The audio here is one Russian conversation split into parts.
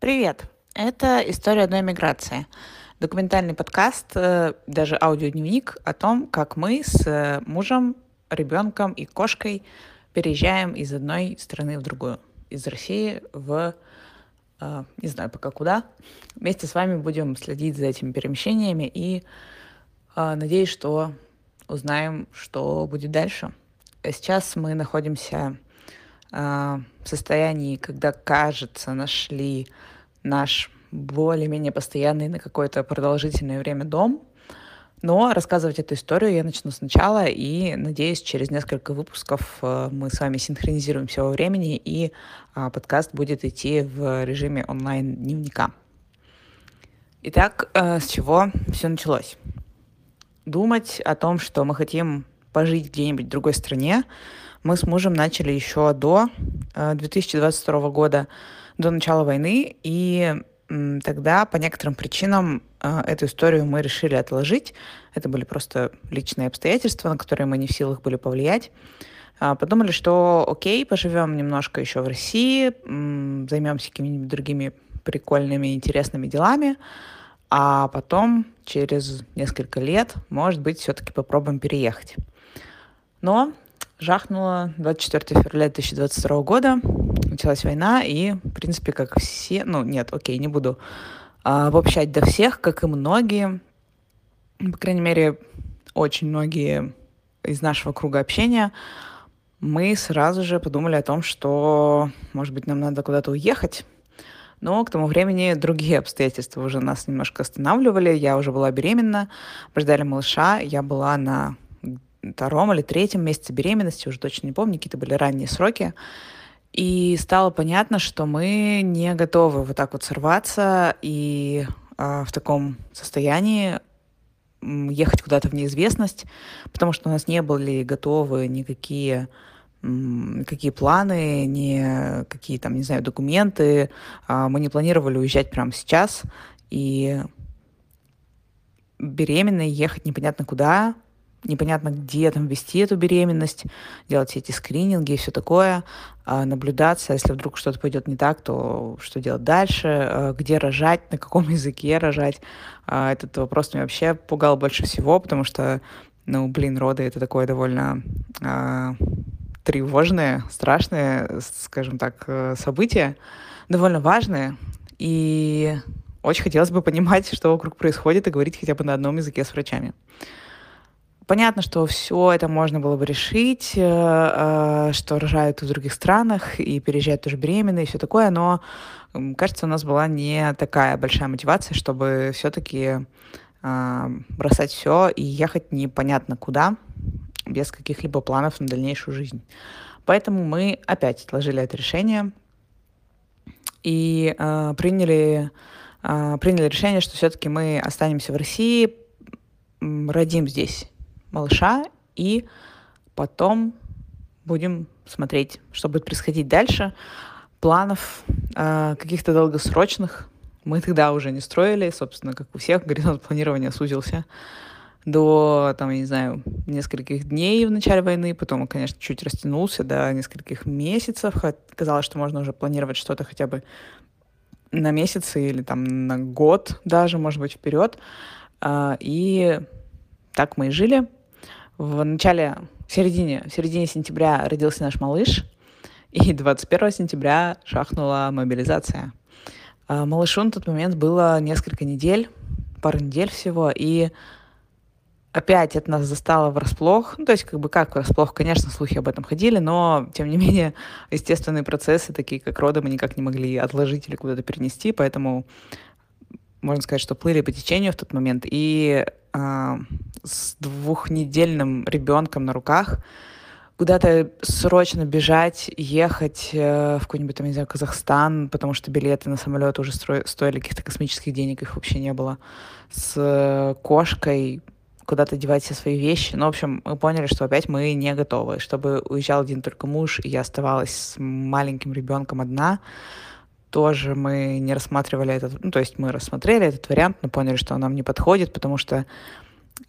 Привет! Это «История одной миграции». Документальный подкаст, э, даже аудиодневник о том, как мы с э, мужем, ребенком и кошкой переезжаем из одной страны в другую. Из России в, э, не знаю пока куда. Вместе с вами будем следить за этими перемещениями и надеюсь, что узнаем, что будет дальше. Сейчас мы находимся в состоянии, когда, кажется, нашли наш более-менее постоянный на какое-то продолжительное время дом. Но рассказывать эту историю я начну сначала, и, надеюсь, через несколько выпусков э, мы с вами синхронизируемся во времени, и а, подкаст будет идти в режиме онлайн-дневника. Итак, э, с чего все началось? Думать о том, что мы хотим пожить где-нибудь в другой стране, мы с мужем начали еще до 2022 э, года, до начала войны, и тогда по некоторым причинам э, эту историю мы решили отложить. Это были просто личные обстоятельства, на которые мы не в силах были повлиять. А, подумали, что окей, поживем немножко еще в России, займемся какими-нибудь другими прикольными, интересными делами, а потом через несколько лет, может быть, все-таки попробуем переехать. Но жахнуло 24 февраля 2022 года, началась война, и, в принципе, как все, ну, нет, окей, не буду а, обобщать до всех, как и многие, по крайней мере, очень многие из нашего круга общения, мы сразу же подумали о том, что, может быть, нам надо куда-то уехать, но к тому времени другие обстоятельства уже нас немножко останавливали. Я уже была беременна, ждали малыша, я была на втором или третьем месяце беременности, уже точно не помню, какие-то были ранние сроки. И стало понятно, что мы не готовы вот так вот сорваться и а, в таком состоянии ехать куда-то в неизвестность, потому что у нас не были готовы никакие какие планы, ни какие там, не знаю, документы. А, мы не планировали уезжать прямо сейчас. И беременной ехать непонятно куда, непонятно, где там вести эту беременность, делать все эти скрининги и все такое, а, наблюдаться, если вдруг что-то пойдет не так, то что делать дальше, а, где рожать, на каком языке рожать. А, этот вопрос меня вообще пугал больше всего, потому что, ну, блин, роды — это такое довольно тревожное, страшное, скажем так, э, событие, довольно важное, и очень хотелось бы понимать, что вокруг происходит, и говорить хотя бы на одном языке с врачами. Понятно, что все это можно было бы решить, э, э, что рожают в других странах и переезжают тоже беременные и все такое, но кажется, у нас была не такая большая мотивация, чтобы все-таки э, бросать все и ехать непонятно куда, без каких-либо планов на дальнейшую жизнь. Поэтому мы опять отложили это решение и приняли, приняли решение, что все-таки мы останемся в России, родим здесь малыша, и потом будем смотреть, что будет происходить дальше. Планов э, каких-то долгосрочных мы тогда уже не строили, собственно, как у всех, горизонт планирования сузился до, там, я не знаю, нескольких дней в начале войны, потом он, конечно, чуть растянулся до нескольких месяцев. Казалось, что можно уже планировать что-то хотя бы на месяцы или там на год даже, может быть, вперед. А, и так мы и жили. В начале, в середине, в середине сентября родился наш малыш, и 21 сентября шахнула мобилизация. А, малышу на тот момент было несколько недель, пару недель всего, и опять это нас застало врасплох. Ну, то есть, как бы как врасплох, конечно, слухи об этом ходили, но, тем не менее, естественные процессы, такие как роды, мы никак не могли отложить или куда-то перенести, поэтому можно сказать, что плыли по течению в тот момент. И э, с двухнедельным ребенком на руках куда-то срочно бежать, ехать э, в какой-нибудь, там, не знаю, Казахстан, потому что билеты на самолет уже стро... стоили каких-то космических денег, их вообще не было. С э, кошкой куда-то девать все свои вещи. Ну, в общем, мы поняли, что опять мы не готовы. Чтобы уезжал один только муж, и я оставалась с маленьким ребенком одна, тоже мы не рассматривали этот, ну, то есть мы рассмотрели этот вариант, но поняли, что он нам не подходит, потому что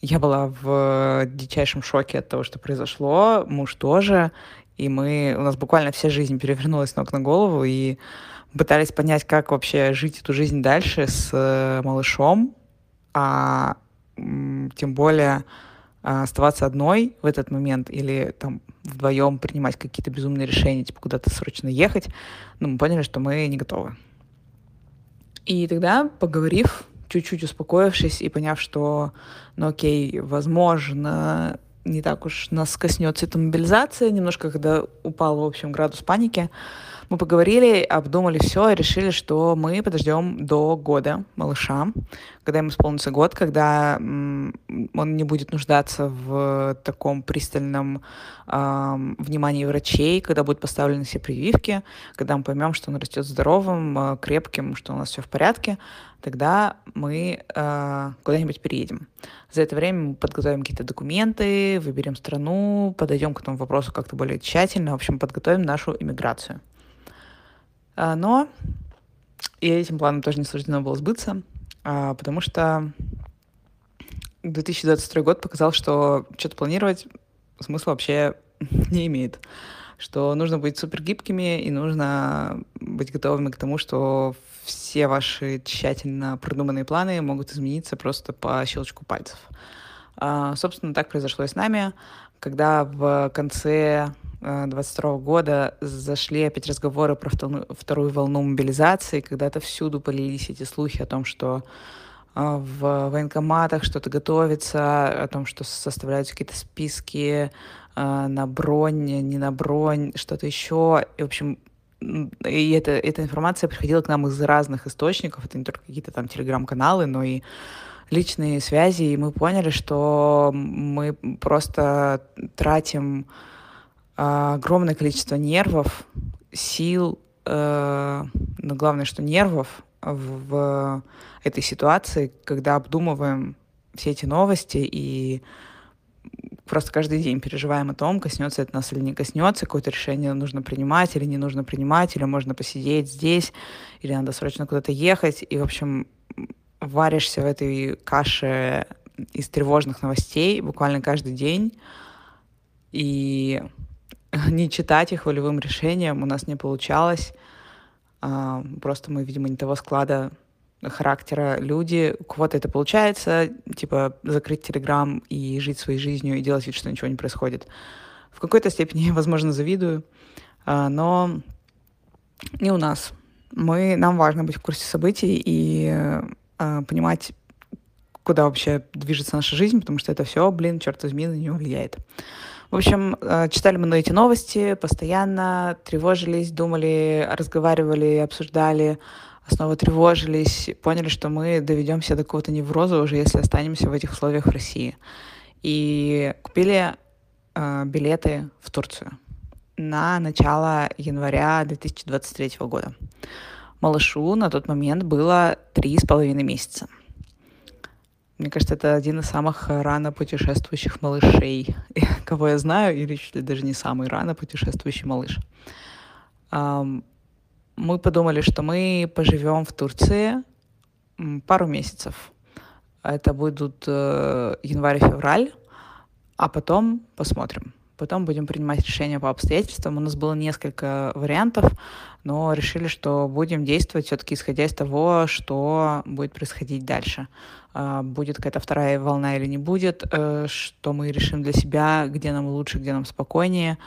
я была в дичайшем шоке от того, что произошло, муж тоже, и мы, у нас буквально вся жизнь перевернулась ног на голову, и пытались понять, как вообще жить эту жизнь дальше с э, малышом, а тем более оставаться одной в этот момент или там вдвоем принимать какие-то безумные решения, типа куда-то срочно ехать, ну, мы поняли, что мы не готовы. И тогда, поговорив, чуть-чуть успокоившись и поняв, что, ну окей, возможно, не так уж нас коснется эта мобилизация, немножко когда упал, в общем, градус паники, мы поговорили, обдумали все и решили, что мы подождем до года малыша, когда ему исполнится год, когда он не будет нуждаться в таком пристальном э, внимании врачей, когда будут поставлены все прививки, когда мы поймем, что он растет здоровым, э, крепким, что у нас все в порядке, тогда мы э, куда-нибудь переедем. За это время мы подготовим какие-то документы, выберем страну, подойдем к этому вопросу как-то более тщательно, в общем, подготовим нашу иммиграцию. А, но и этим планом тоже не суждено было сбыться, а, потому что 2022 год показал, что что-то планировать смысла вообще не имеет. Что нужно быть супер гибкими и нужно быть готовыми к тому, что все ваши тщательно продуманные планы могут измениться просто по щелчку пальцев. А, собственно, так произошло и с нами, когда в конце 2022 года зашли опять разговоры про вторую волну мобилизации, когда-то всюду полились эти слухи о том, что а, в военкоматах что-то готовится, о том, что составляются какие-то списки а, на бронь, не на бронь, что-то еще. И, в общем, и это, эта информация приходила к нам из разных источников, это не только какие-то там телеграм-каналы, но и личные связи, и мы поняли, что мы просто тратим огромное количество нервов, сил, э, но главное, что нервов в этой ситуации, когда обдумываем все эти новости и просто каждый день переживаем о том, коснется это нас или не коснется, какое-то решение нужно принимать или не нужно принимать, или можно посидеть здесь, или надо срочно куда-то ехать. И, в общем, варишься в этой каше из тревожных новостей буквально каждый день. И не читать их волевым решением у нас не получалось. А, просто мы, видимо, не того склада характера люди. У кого-то это получается, типа закрыть Телеграм и жить своей жизнью и делать вид, что ничего не происходит. В какой-то степени возможно, завидую, а, но не у нас. Мы, нам важно быть в курсе событий и э, понимать, куда вообще движется наша жизнь, потому что это все, блин, черт возьми, на нее влияет. В общем, э, читали мы эти новости постоянно, тревожились, думали, разговаривали, обсуждали, снова тревожились, поняли, что мы доведемся до какого-то невроза уже, если останемся в этих условиях в России. И купили э, билеты в Турцию на начало января 2023 года. Малышу на тот момент было три с половиной месяца. Мне кажется, это один из самых рано путешествующих малышей, кого я знаю, или чуть ли даже не самый рано путешествующий малыш. Мы подумали, что мы поживем в Турции пару месяцев. Это будут э, январь-февраль, а потом посмотрим. Потом будем принимать решения по обстоятельствам. У нас было несколько вариантов, но решили, что будем действовать все-таки исходя из того, что будет происходить дальше. А, будет какая-то вторая волна или не будет, э, что мы решим для себя, где нам лучше, где нам спокойнее.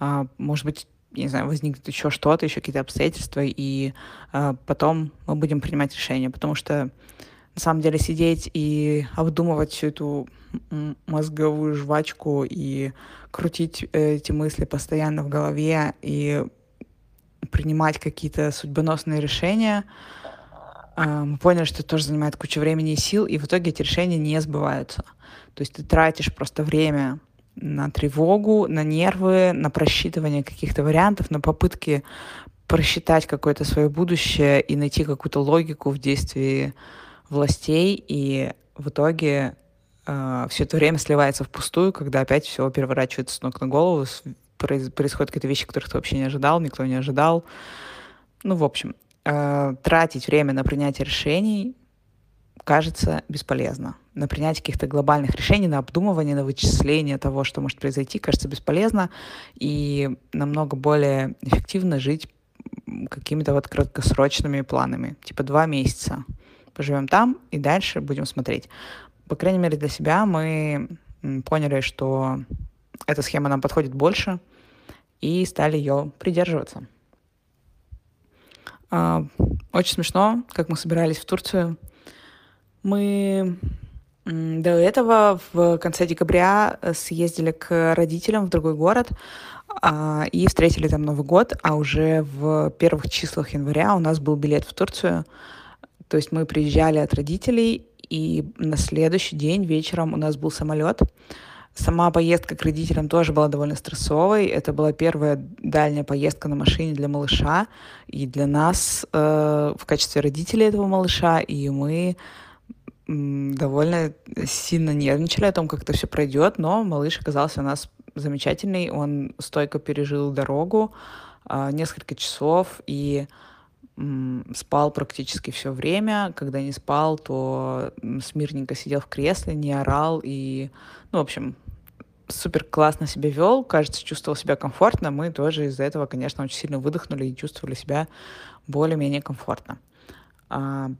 А, может быть, не знаю, возникнет еще что-то, еще какие-то обстоятельства, и а, потом мы будем принимать решения, потому что на самом деле сидеть и обдумывать всю эту мозговую жвачку и крутить э, эти мысли постоянно в голове и принимать какие-то судьбоносные решения, а, мы поняли, что это тоже занимает кучу времени и сил, и в итоге эти решения не сбываются. То есть ты тратишь просто время на тревогу, на нервы, на просчитывание каких-то вариантов, на попытки просчитать какое-то свое будущее и найти какую-то логику в действии властей, и в итоге э, все это время сливается впустую, когда опять все переворачивается с ног на голову, происходят какие-то вещи, которых ты вообще не ожидал, никто не ожидал. Ну, в общем, э, тратить время на принятие решений кажется бесполезно. На принятие каких-то глобальных решений, на обдумывание, на вычисление того, что может произойти, кажется бесполезно. И намного более эффективно жить какими-то вот краткосрочными планами, типа два месяца. Поживем там и дальше будем смотреть. По крайней мере, для себя мы поняли, что эта схема нам подходит больше, и стали ее придерживаться. А, очень смешно, как мы собирались в Турцию. Мы до этого в конце декабря съездили к родителям в другой город а, и встретили там Новый год, а уже в первых числах января у нас был билет в Турцию. То есть мы приезжали от родителей, и на следующий день вечером у нас был самолет. Сама поездка к родителям тоже была довольно стрессовой. Это была первая дальняя поездка на машине для малыша и для нас э, в качестве родителей этого малыша. И мы довольно сильно нервничали о том, как это все пройдет, но малыш оказался у нас замечательный. Он стойко пережил дорогу э, несколько часов и спал практически все время. Когда не спал, то смирненько сидел в кресле, не орал и, ну, в общем, супер классно себя вел, кажется, чувствовал себя комфортно. Мы тоже из-за этого, конечно, очень сильно выдохнули и чувствовали себя более-менее комфортно. А,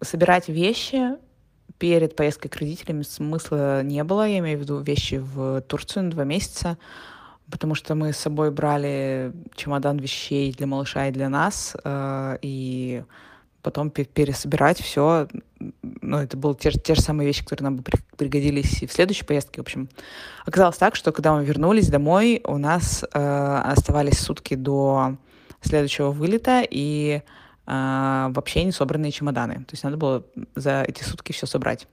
собирать вещи перед поездкой к родителям смысла не было. Я имею в виду вещи в Турцию на два месяца, потому что мы с собой брали чемодан вещей для малыша и для нас, э, и потом пересобирать все. Ну, это были те, те же самые вещи, которые нам бы пригодились и в следующей поездке. В общем, оказалось так, что когда мы вернулись домой, у нас э, оставались сутки до следующего вылета и э, вообще не собранные чемоданы. То есть надо было за эти сутки все собрать.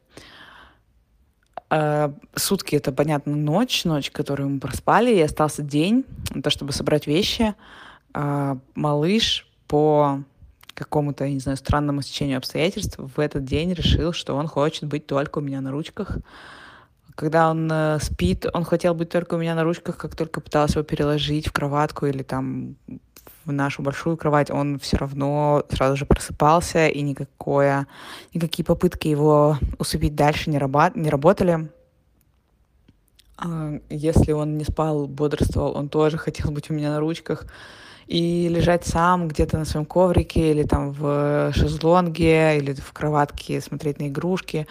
Э, сутки это, понятно, ночь, ночь, которую мы проспали, и остался день то, чтобы собрать вещи. Э, малыш по какому-то, я не знаю, странному стечению обстоятельств в этот день решил, что он хочет быть только у меня на ручках. Когда он э, спит, он хотел быть только у меня на ручках, как только пыталась его переложить в кроватку или там в нашу большую кровать, он все равно сразу же просыпался, и никакое, никакие попытки его усыпить дальше не, раба- не работали. А, если он не спал, бодрствовал, он тоже хотел быть у меня на ручках и лежать сам где-то на своем коврике или там в шезлонге или в кроватке смотреть на игрушки.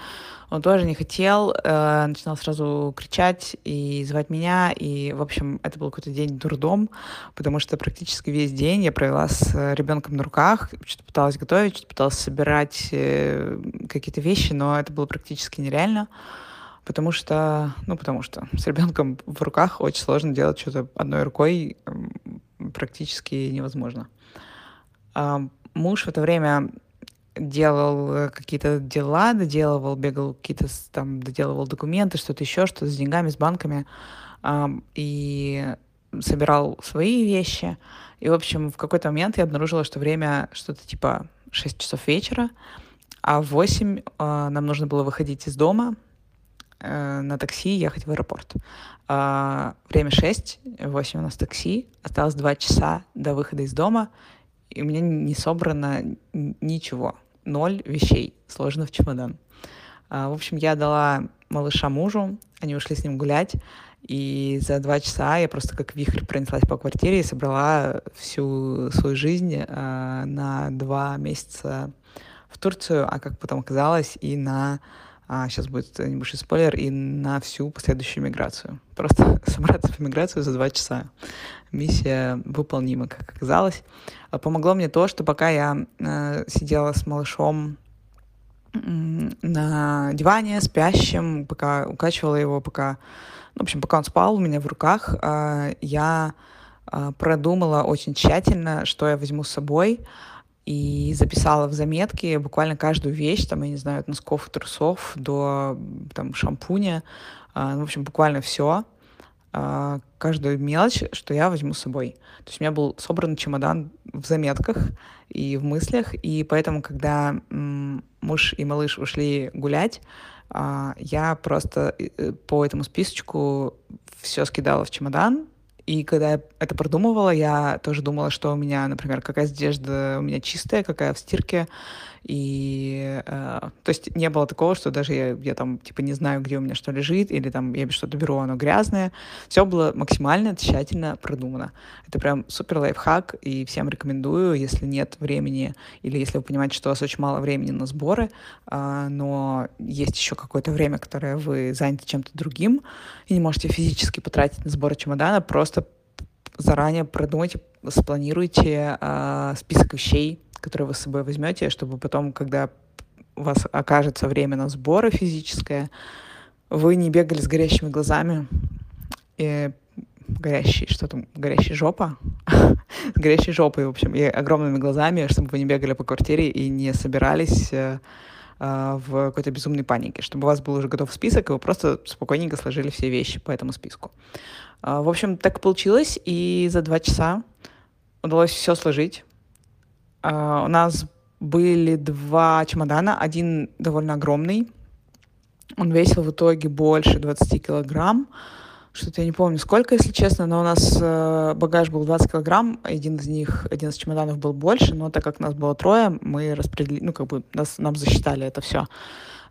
Он тоже не хотел, э, начинал сразу кричать и звать меня, и, в общем, это был какой-то день дурдом, потому что практически весь день я провела с ребенком на руках, что-то пыталась готовить, что-то пыталась собирать э, какие-то вещи, но это было практически нереально потому что, ну, потому что с ребенком в руках очень сложно делать что-то одной рукой, практически невозможно. А муж в это время делал э, какие-то дела, доделывал, бегал какие-то там, доделывал документы, что-то еще, что-то с деньгами, с банками, и собирал свои вещи. И, в общем, в какой-то момент я обнаружила, что время что-то типа 6 часов вечера, а в 8 а, нам нужно было выходить из дома, э, на такси ехать в аэропорт. А, время 6, 8 у нас такси, осталось 2 часа до выхода из дома, и у меня не собрано ничего, ноль вещей, сложено в чемодан. А, в общем, я дала малыша мужу, они ушли с ним гулять, и за два часа я просто как вихрь пронеслась по квартире и собрала всю свою жизнь э, на два месяца в Турцию, а как потом оказалось, и на а сейчас будет небольшой спойлер, и на всю последующую миграцию. Просто собраться в миграцию за два часа. Миссия выполнима, как оказалось. А помогло мне то, что пока я э, сидела с малышом на диване, спящим, пока укачивала его, пока, ну, в общем, пока он спал у меня в руках, э, я э, продумала очень тщательно, что я возьму с собой, и записала в заметки буквально каждую вещь, там, я не знаю, от носков трусов до там, шампуня, а, ну, в общем, буквально все, а, каждую мелочь, что я возьму с собой. То есть у меня был собран чемодан в заметках и в мыслях, и поэтому, когда муж и малыш ушли гулять, а, я просто э, по этому списочку все скидала в чемодан, И когда я это продумывала, я тоже думала, что у меня, например, какая одежда у меня чистая, какая в стирке, и, э, то есть не было такого, что даже я, я там, типа, не знаю, где у меня что лежит, или там я что-то беру, оно грязное. Все было максимально тщательно продумано. Это прям супер лайфхак, и всем рекомендую, если нет времени, или если вы понимаете, что у вас очень мало времени на сборы, э, но есть еще какое-то время, которое вы заняты чем-то другим, и не можете физически потратить на сборы чемодана, просто заранее продумайте, спланируйте э, список вещей, которые вы с собой возьмете, чтобы потом, когда у вас окажется время на сборы физическое, вы не бегали с горящими глазами и горящий, что там, горящая жопа, с горящей жопой, в общем, и огромными глазами, чтобы вы не бегали по квартире и не собирались э, э, в какой-то безумной панике, чтобы у вас был уже готов список, и вы просто спокойненько сложили все вещи по этому списку. Э, в общем, так получилось, и за два часа удалось все сложить. Uh, у нас были два чемодана, один довольно огромный, он весил в итоге больше 20 килограмм, что-то я не помню сколько, если честно, но у нас э, багаж был 20 килограмм, один из них, один из чемоданов был больше, но так как нас было трое, мы распределили, ну, как бы нас, нам засчитали это все.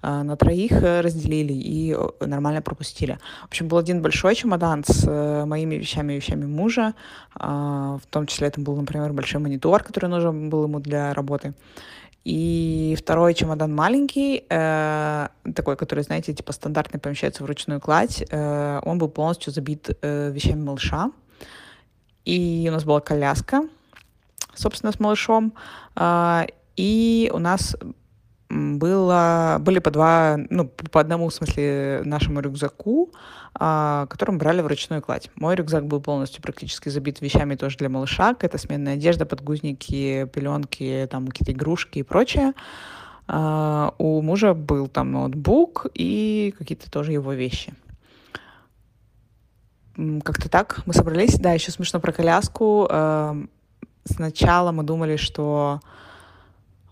Э, на троих э, разделили и э, нормально пропустили. В общем, был один большой чемодан с моими вещами и вещами мужа. В том числе это был, например, большой монитор, который нужен был ему для работы. И второй чемодан маленький, э, такой, который, знаете, типа стандартный помещается в ручную кладь, э, он был полностью забит э, вещами малыша. И у нас была коляска, собственно, с малышом. Э, и у нас было, были по два, ну, по одному, в смысле, нашему рюкзаку, а, которым брали в ручную кладь. Мой рюкзак был полностью практически забит вещами тоже для малыша. Это сменная одежда, подгузники, пеленки, там какие-то игрушки и прочее. А, у мужа был там ноутбук и какие-то тоже его вещи. Как-то так мы собрались. Да, еще смешно про коляску. А, сначала мы думали, что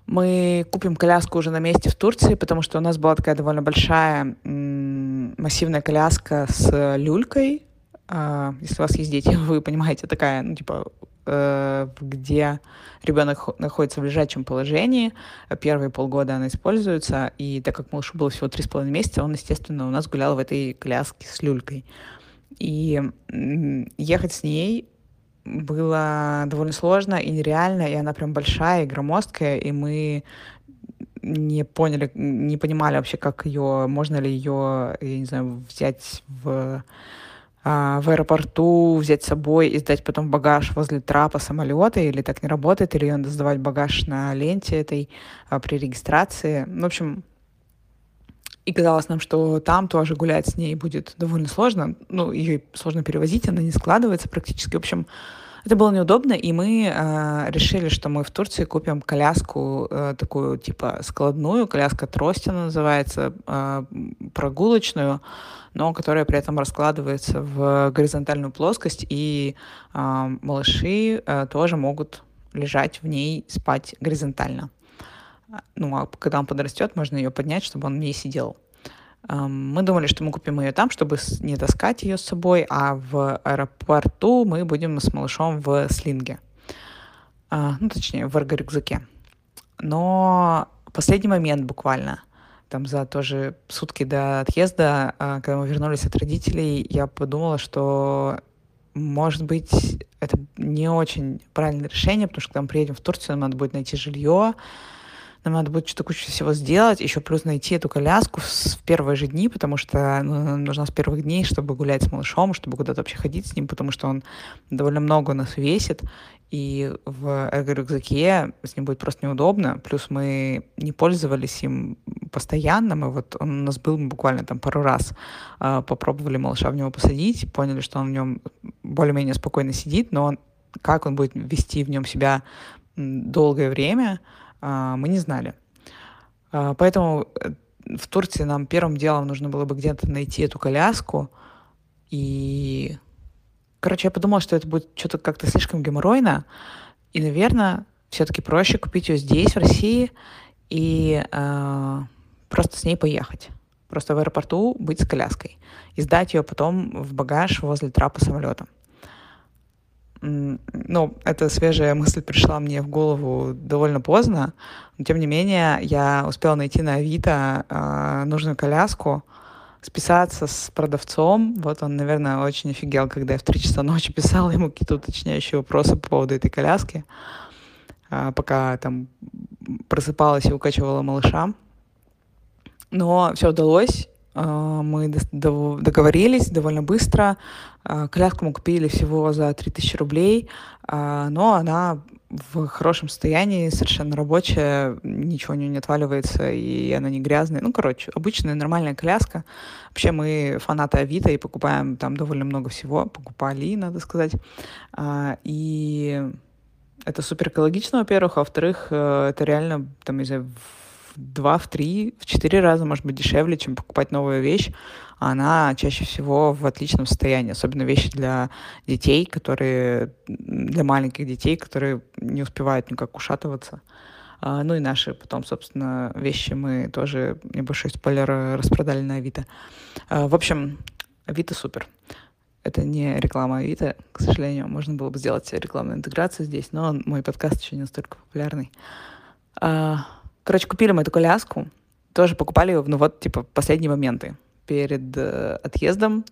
мы купим коляску уже на месте в Турции, потому что у нас была такая довольно большая массивная коляска с люлькой. А, если у вас есть дети, вы понимаете, такая, ну, типа, э, где ребенок находится в лежачем положении. Первые полгода она используется, и так как малышу было всего три с половиной месяца, он, естественно, у нас гулял в этой коляске с люлькой. И ехать с ней было довольно сложно и нереально, и она прям большая и громоздкая, и мы не поняли, не понимали вообще, как ее, можно ли ее, я не знаю, взять в а, в аэропорту взять с собой и сдать потом багаж возле трапа самолета, или так не работает, или надо сдавать багаж на ленте этой а, при регистрации. Ну, в общем, и казалось нам, что там тоже гулять с ней будет довольно сложно. Ну, ее сложно перевозить, она не складывается практически. В общем, это было неудобно, и мы э, решили, что мы в Турции купим коляску э, такую, типа, складную, коляска трости называется, э, прогулочную, но которая при этом раскладывается в горизонтальную плоскость, и э, малыши э, тоже могут лежать в ней, спать горизонтально. Ну, а когда он подрастет, можно ее поднять, чтобы он в ней сидел. Мы думали, что мы купим ее там, чтобы не таскать ее с собой, а в аэропорту мы будем с малышом в слинге. А, ну, точнее, в эрго-рюкзаке. Но последний момент буквально, там за тоже сутки до отъезда, а, когда мы вернулись от родителей, я подумала, что может быть, это не очень правильное решение, потому что когда мы приедем в Турцию, нам надо будет найти жилье, нам надо будет что-то кучу всего сделать, еще плюс найти эту коляску в первые же дни, потому что ну, нужно с первых дней, чтобы гулять с малышом, чтобы куда-то вообще ходить с ним, потому что он довольно много нас весит, и в эрго-рюкзаке с ним будет просто неудобно. Плюс мы не пользовались им постоянно, мы вот, он у нас был буквально там пару раз, э, попробовали малыша в него посадить, поняли, что он в нем более-менее спокойно сидит, но как он будет вести в нем себя долгое время, мы не знали. А, поэтому э, в Турции нам первым делом нужно было бы где-то найти эту коляску. И, короче, я подумала, что это будет что-то как-то слишком геморройно. И, наверное, все-таки проще купить ее здесь, в России, и э, просто с ней поехать. Просто в аэропорту быть с коляской. И сдать ее потом в багаж возле трапа самолета. Ну, эта свежая мысль пришла мне в голову довольно поздно, но тем не менее я успела найти на Авито э, нужную коляску, списаться с продавцом. Вот он, наверное, очень офигел, когда я в 3 часа ночи писала ему какие-то уточняющие вопросы по поводу этой коляски, э, пока там просыпалась и укачивала малыша. Но все удалось, мы договорились довольно быстро. А, коляску мы купили всего за 3000 рублей, а, но она в хорошем состоянии, совершенно рабочая, ничего у нее не отваливается, и она не грязная. Ну, короче, обычная нормальная коляска. Вообще мы фанаты Авито и покупаем там довольно много всего. Покупали, надо сказать. И это супер экологично, во-первых, а во-вторых, э, это реально, там, не знаю, два, в три, в четыре раза, может быть, дешевле, чем покупать новую вещь. А она чаще всего в отличном состоянии, особенно вещи для детей, которые, для маленьких детей, которые не успевают никак ушатываться. А, ну и наши потом, собственно, вещи мы тоже, небольшой спойлер, распродали на Авито. А, в общем, Авито супер. Это не реклама Авито, к сожалению. Можно было бы сделать рекламную интеграцию здесь, но мой подкаст еще не настолько популярный. Короче, купили мы эту коляску, тоже покупали ее, ну вот, типа, последние моменты. Перед э, отъездом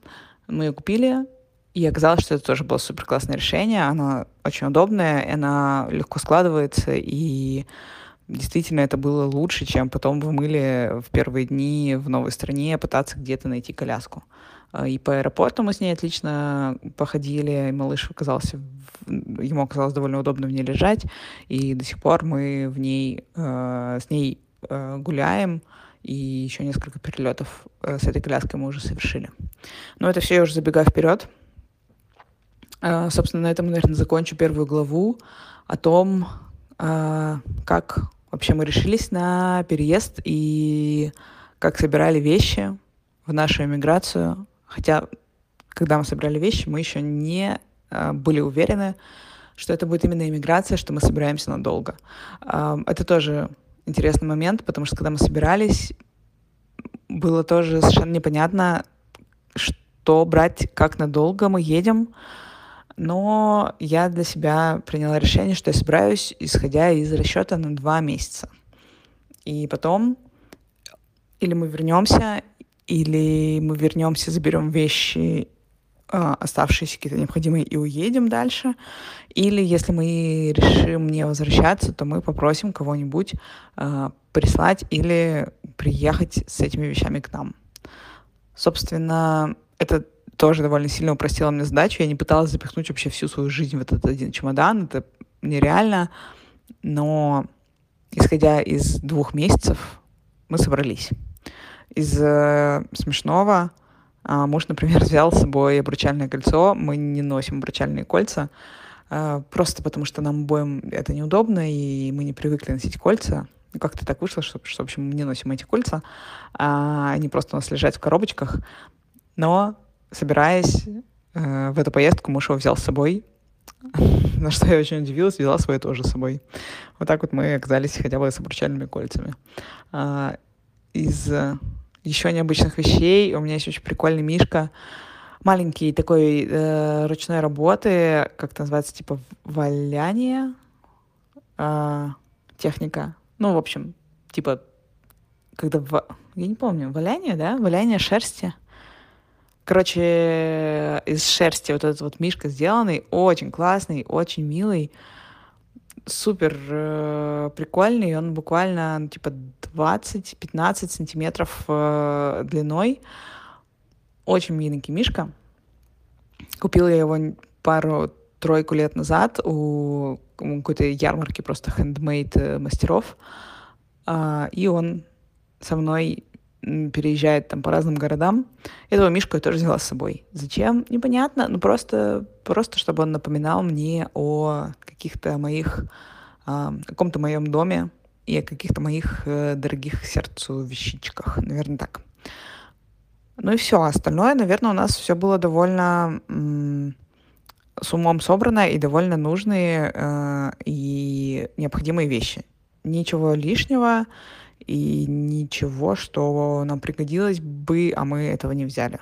мы ее купили, и оказалось, что это тоже было супер классное решение. Она очень удобная, она легко складывается, и действительно это было лучше, чем потом вы мыли в первые дни в новой стране пытаться где-то найти коляску. А, и по аэропорту мы с ней отлично походили, и малыш оказался, ему оказалось довольно удобно в ней лежать, и до сих пор мы в ней, э, с ней э, гуляем, и еще несколько перелетов э, с этой коляской мы уже совершили. Но это все я уже забегаю вперед. Собственно, на этом, наверное, закончу первую главу о том, как вообще мы решились на переезд и как собирали вещи в нашу эмиграцию Хотя, когда мы собирали вещи, мы еще не э, были уверены, что это будет именно иммиграция, что мы собираемся надолго. Это тоже интересный момент, потому что когда мы собирались, было тоже совершенно непонятно, что брать, как надолго мы едем. Но я для себя приняла решение, что я собираюсь, исходя из расчета на два месяца. И потом или мы вернемся, или мы вернемся, заберем вещи, а, оставшиеся какие-то необходимые, и уедем дальше. Или если мы решим не возвращаться, то мы попросим кого-нибудь э, прислать или приехать с этими вещами к нам. Собственно, это тоже довольно сильно упростило мне задачу. Я не пыталась запихнуть вообще всю свою жизнь в этот один чемодан. Это нереально. Но исходя из двух месяцев, мы собрались. Из э, смешного э, муж, например, взял с собой обручальное кольцо. Мы не носим обручальные кольца, э, просто потому что нам обоим это неудобно, и мы не привыкли носить кольца. Как-то так вышло, что, что, в общем, мы не носим эти кольца. А они просто у нас лежат в коробочках. Но, собираясь э, в эту поездку, муж его взял с собой, на что я очень удивилась, взяла свое тоже с собой. Вот так вот мы оказались хотя бы с обручальными кольцами. А, из еще необычных вещей. У меня есть очень прикольный мишка, маленький такой э, ручной работы, как это называется, типа валяние, э, техника. Ну, в общем, типа, когда... В... Я не помню, валяние, да? Валяние шерсти. Короче, из шерсти вот этот вот мишка сделанный, очень классный, очень милый супер э, прикольный, он буквально ну, типа 20-15 сантиметров э, длиной. Очень миленький мишка. Купила я его пару-тройку лет назад у какой-то ярмарки просто хендмейд э, мастеров. Э, и он со мной переезжает там по разным городам. Этого мишку я тоже взяла с собой. Зачем? Непонятно. Ну, просто, просто чтобы он напоминал мне о каких-то моих, о каком-то моем доме и о каких-то моих э, дорогих сердцу вещичках. Наверное, так. Ну и все. Остальное, наверное, у нас все было довольно с умом собрано и довольно нужные э, и необходимые вещи. Ничего лишнего и ничего, что нам пригодилось бы, а мы этого не взяли.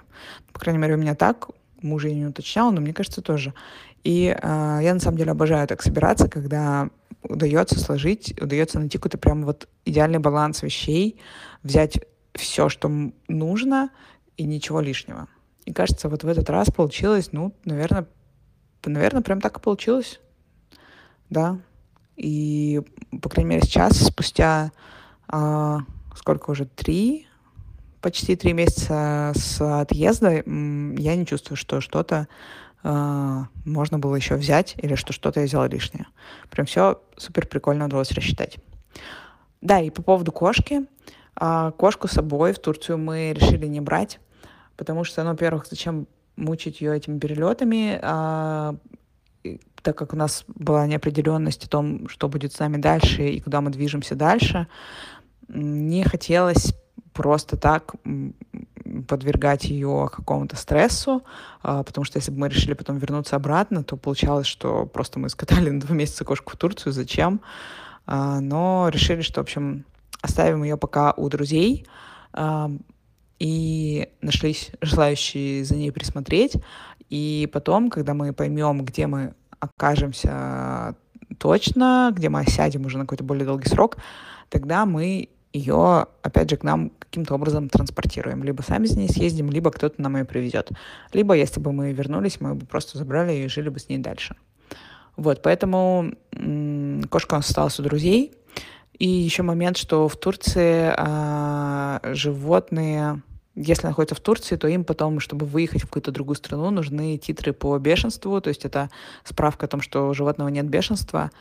По крайней мере, у меня так, мужа я не уточняла, но мне кажется тоже. И э, я на самом деле обожаю так собираться, когда удается сложить, удается найти какой-то прям вот идеальный баланс вещей, взять все, что нужно, и ничего лишнего. И кажется, вот в этот раз получилось, ну, наверное, наверное, прям так и получилось. Да. И, по крайней мере, сейчас, спустя сколько уже, три, почти три месяца с отъезда, я не чувствую, что что-то а, можно было еще взять или что что-то я взяла лишнее. Прям все супер прикольно удалось рассчитать. Да, и по поводу кошки. А, кошку с собой в Турцию мы решили не брать, потому что, ну, во-первых, зачем мучить ее этими перелетами, а, так как у нас была неопределенность о том, что будет с нами дальше и куда мы движемся дальше, не хотелось просто так подвергать ее какому-то стрессу, а, потому что если бы мы решили потом вернуться обратно, то получалось, что просто мы скатали на два месяца кошку в Турцию, зачем? А, но решили, что, в общем, оставим ее пока у друзей, а, и нашлись желающие за ней присмотреть. И потом, когда мы поймем, где мы окажемся точно, где мы осядем уже на какой-то более долгий срок, тогда мы ее, опять же, к нам каким-то образом транспортируем. Либо сами с ней съездим, либо кто-то нам ее привезет. Либо, если бы мы вернулись, мы бы просто забрали ее и жили бы с ней дальше. Вот, поэтому м- кошка осталась у друзей. И еще момент, что в Турции а, животные, если находятся в Турции, то им потом, чтобы выехать в какую-то другую страну, нужны титры по бешенству. То есть это справка о том, что у животного нет бешенства.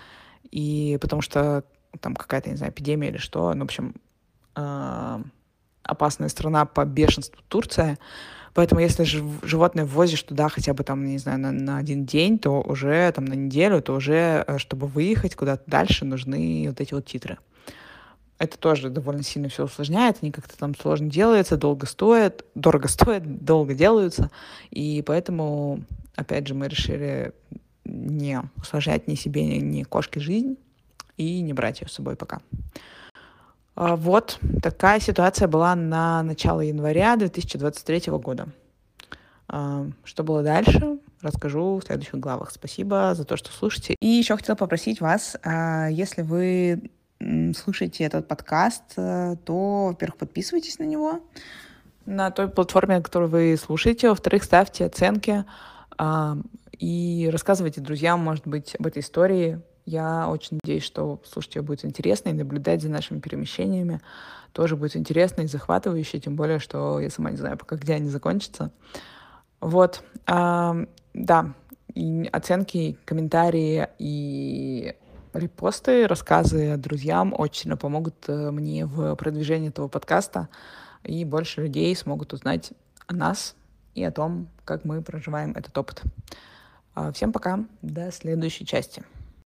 И потому что там какая-то, не знаю, эпидемия или что. Ну, в общем, э, опасная страна по бешенству Турция. Поэтому если животное ввозишь туда хотя бы там, не знаю, на, на один день, то уже там на неделю, то уже, э, чтобы выехать куда-то дальше, нужны вот эти вот титры. Это тоже довольно сильно все усложняет, они как-то там сложно делаются, долго стоят, дорого стоят, долго делаются. И поэтому, опять же, мы решили не усложнять ни себе, ни кошке жизнь и не брать ее с собой пока. А, вот такая ситуация была на начало января 2023 года. А, что было дальше, расскажу в следующих главах. Спасибо за то, что слушаете. И еще хотела попросить вас, а, если вы слушаете этот подкаст, э, то, во-первых, подписывайтесь на него на той платформе, на которой вы слушаете. Во-вторых, ставьте оценки и рассказывайте друзьям, может быть, об этой истории, я очень надеюсь, что слушать ее будет интересно, и наблюдать за нашими перемещениями тоже будет интересно и захватывающе, тем более, что я сама не знаю пока, где они закончатся. Вот, а, да, и оценки, комментарии и репосты, рассказы друзьям очень сильно помогут э, мне в продвижении этого подкаста, и больше людей смогут узнать о нас и о том, как мы проживаем этот опыт. А, всем пока, до следующей части.